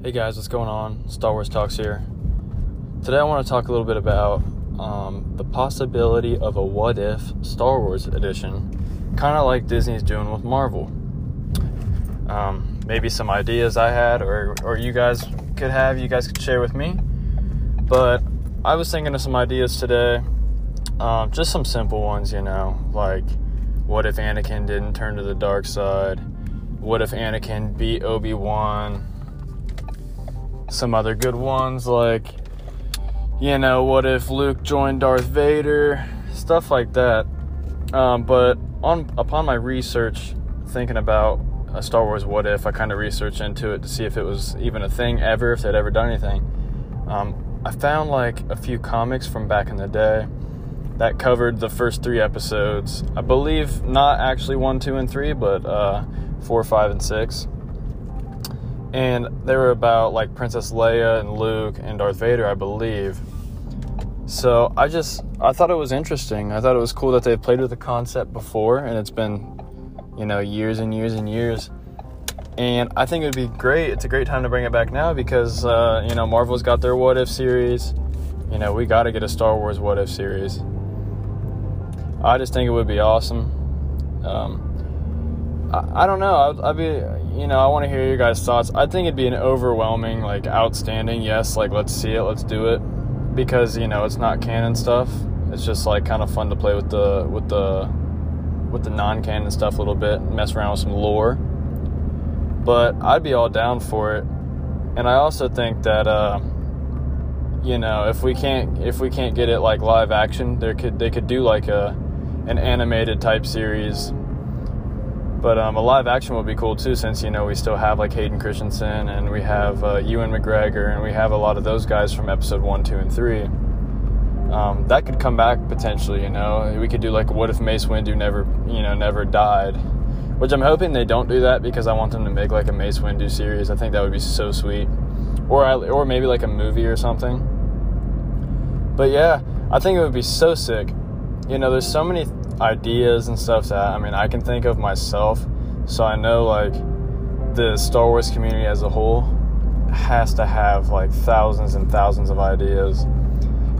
Hey guys, what's going on? Star Wars Talks here. Today I want to talk a little bit about um, the possibility of a what if Star Wars edition, kind of like Disney's doing with Marvel. Um, maybe some ideas I had, or, or you guys could have, you guys could share with me. But I was thinking of some ideas today, um, just some simple ones, you know, like what if Anakin didn't turn to the dark side? What if Anakin beat Obi Wan? Some other good ones like, you know, what if Luke joined Darth Vader? Stuff like that. Um, but on upon my research, thinking about a Star Wars what if, I kind of researched into it to see if it was even a thing ever, if they'd ever done anything. Um, I found like a few comics from back in the day that covered the first three episodes. I believe not actually one, two, and three, but uh, four, five, and six. And they were about like Princess Leia and Luke and Darth Vader, I believe. So I just I thought it was interesting. I thought it was cool that they played with the concept before, and it's been you know years and years and years. And I think it would be great. It's a great time to bring it back now because uh, you know Marvel's got their What If series. You know we got to get a Star Wars What If series. I just think it would be awesome. Um, I, I, don't know. I'd, be, you know, I want to hear your guys' thoughts. I think it'd be an overwhelming, like, outstanding. Yes, like, let's see it, let's do it, because you know it's not canon stuff. It's just like kind of fun to play with the with the with the non-canon stuff a little bit, mess around with some lore. But I'd be all down for it, and I also think that. Uh, you know, if we can't if we can't get it like live action, there could they could do like a an animated type series. But um, a live action would be cool too, since you know we still have like Hayden Christensen and we have uh, Ewan McGregor and we have a lot of those guys from episode one, two, and three. Um, that could come back potentially. You know, we could do like what if Mace Windu never, you know, never died, which I'm hoping they don't do that because I want them to make like a Mace Windu series. I think that would be so sweet, or I, or maybe like a movie or something. But yeah, I think it would be so sick you know, there's so many ideas and stuff that I mean I can think of myself. So I know like the Star Wars community as a whole has to have like thousands and thousands of ideas.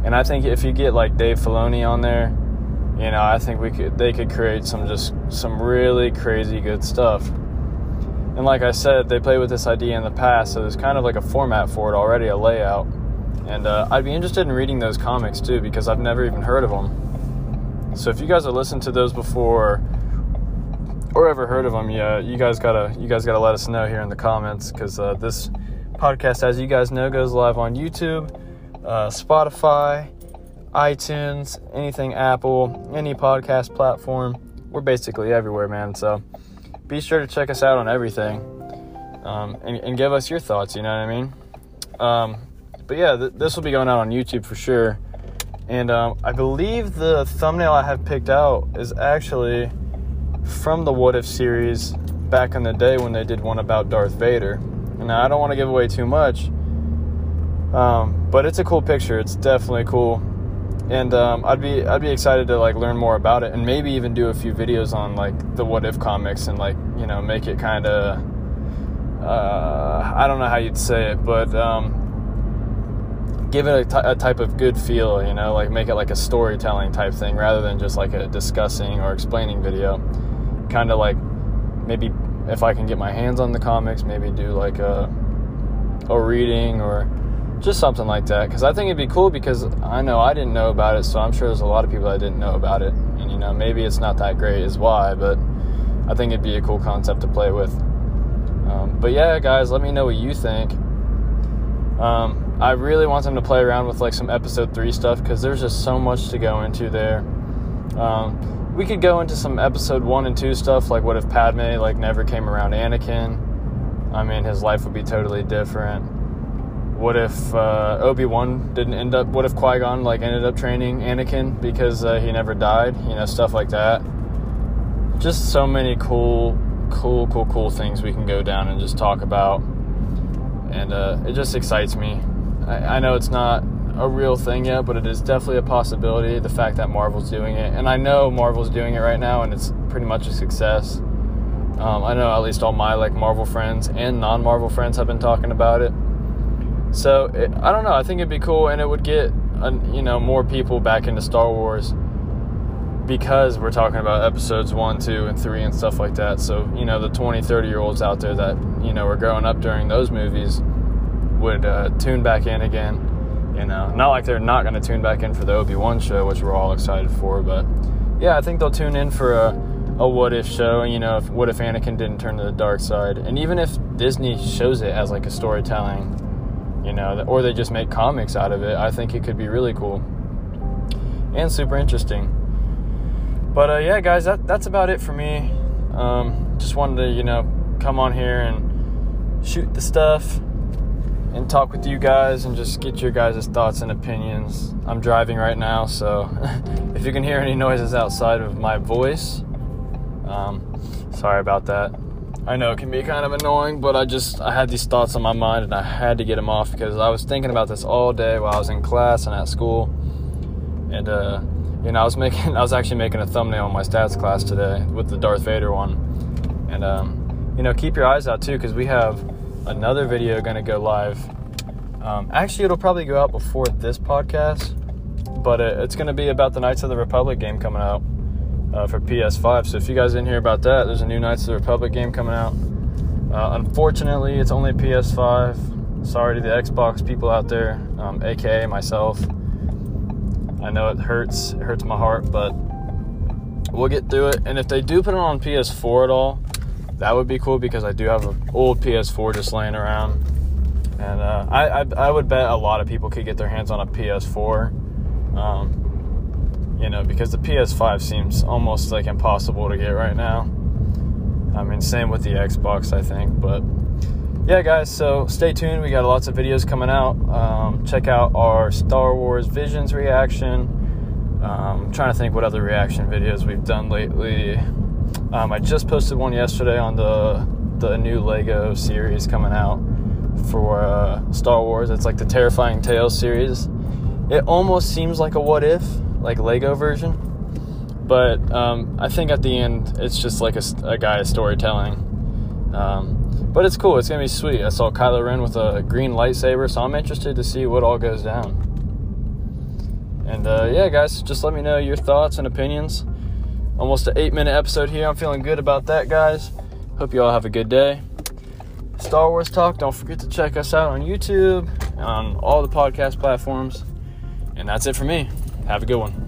And I think if you get like Dave Filoni on there, you know, I think we could they could create some just some really crazy good stuff. And like I said, they played with this idea in the past, so there's kind of like a format for it already, a layout. And uh, I'd be interested in reading those comics too because I've never even heard of them. So if you guys have listened to those before or ever heard of them, yeah, you guys gotta you guys gotta let us know here in the comments because uh, this podcast, as you guys know, goes live on YouTube, uh, Spotify, iTunes, anything Apple, any podcast platform. We're basically everywhere, man. So be sure to check us out on everything um, and, and, give us your thoughts. You know what I mean? Um, but yeah, th- this will be going out on YouTube for sure. And um, I believe the thumbnail I have picked out is actually from the What If series back in the day when they did one about Darth Vader. And I don't want to give away too much, um, but it's a cool picture. It's definitely cool, and um, I'd be I'd be excited to like learn more about it and maybe even do a few videos on like the What If comics and like you know make it kind of uh, I don't know how you'd say it, but um, give it a, t- a type of good feel, you know, like make it like a storytelling type thing rather than just like a discussing or explaining video. Kind of like maybe if I can get my hands on the comics, maybe do like a a reading or just something like that because I think it'd be cool because I know I didn't know about it, so I'm sure there's a lot of people that didn't know about it, and you know maybe it's not that great is why, but I think it'd be a cool concept to play with. Um, but yeah, guys, let me know what you think. Um, I really want them to play around with like some episode three stuff because there's just so much to go into there. Um, we could go into some episode one and two stuff, like what if Padme like never came around Anakin? I mean, his life would be totally different. What if uh, Obi Wan didn't end up? What if Qui Gon like ended up training Anakin because uh, he never died? You know, stuff like that. Just so many cool, cool, cool, cool things we can go down and just talk about, and uh, it just excites me. I, I know it's not a real thing yet, but it is definitely a possibility. The fact that Marvel's doing it, and I know Marvel's doing it right now, and it's pretty much a success. Um, I know at least all my like Marvel friends and non-Marvel friends have been talking about it. So it, I don't know. I think it'd be cool, and it would get you know more people back into Star Wars because we're talking about episodes one, two, and three and stuff like that. So you know the 20, 30 year olds out there that you know were growing up during those movies would uh, tune back in again. You know, not like they're not going to tune back in for the Obi Wan show, which we're all excited for, but yeah, I think they'll tune in for a, a what if show. You know, if, what if Anakin didn't turn to the dark side, and even if Disney shows it as like a storytelling, you know, or they just make comics out of it, I think it could be really cool and super interesting. But uh, yeah, guys, that that's about it for me. Um, just wanted to you know come on here and shoot the stuff and talk with you guys and just get your guys' thoughts and opinions. I'm driving right now, so if you can hear any noises outside of my voice, um, sorry about that. I know it can be kind of annoying, but I just I had these thoughts on my mind and I had to get them off because I was thinking about this all day while I was in class and at school, and uh, you know I was making I was actually making a thumbnail on my stats class today with the Darth Vader one, and um, you know keep your eyes out too because we have another video going to go live. Um, actually, it'll probably go out before this podcast, but it, it's going to be about the Knights of the Republic game coming out uh, for PS5. So if you guys didn't hear about that, there's a new Knights of the Republic game coming out. Uh, unfortunately, it's only PS5. Sorry to the Xbox people out there, um, aka myself. I know it hurts, it hurts my heart, but we'll get through it. And if they do put it on PS4 at all, that would be cool because I do have an old PS4 just laying around, and uh, I, I, I would bet a lot of people could get their hands on a PS4. Um, you know, because the PS5 seems almost like impossible to get right now. I mean, same with the Xbox, I think. But yeah, guys, so stay tuned. We got lots of videos coming out. Um, check out our Star Wars Visions reaction. Um, I'm trying to think what other reaction videos we've done lately. Um, I just posted one yesterday on the the new Lego series coming out for uh, Star Wars. It's like the Terrifying Tales series. It almost seems like a what if, like Lego version, but um, I think at the end it's just like a, a guy storytelling. Um, but it's cool. It's gonna be sweet. I saw Kylo Ren with a green lightsaber, so I'm interested to see what all goes down. And uh, yeah, guys, just let me know your thoughts and opinions almost an eight minute episode here. I'm feeling good about that, guys. Hope you all have a good day. Star Wars Talk. Don't forget to check us out on YouTube, on all the podcast platforms. And that's it for me. Have a good one.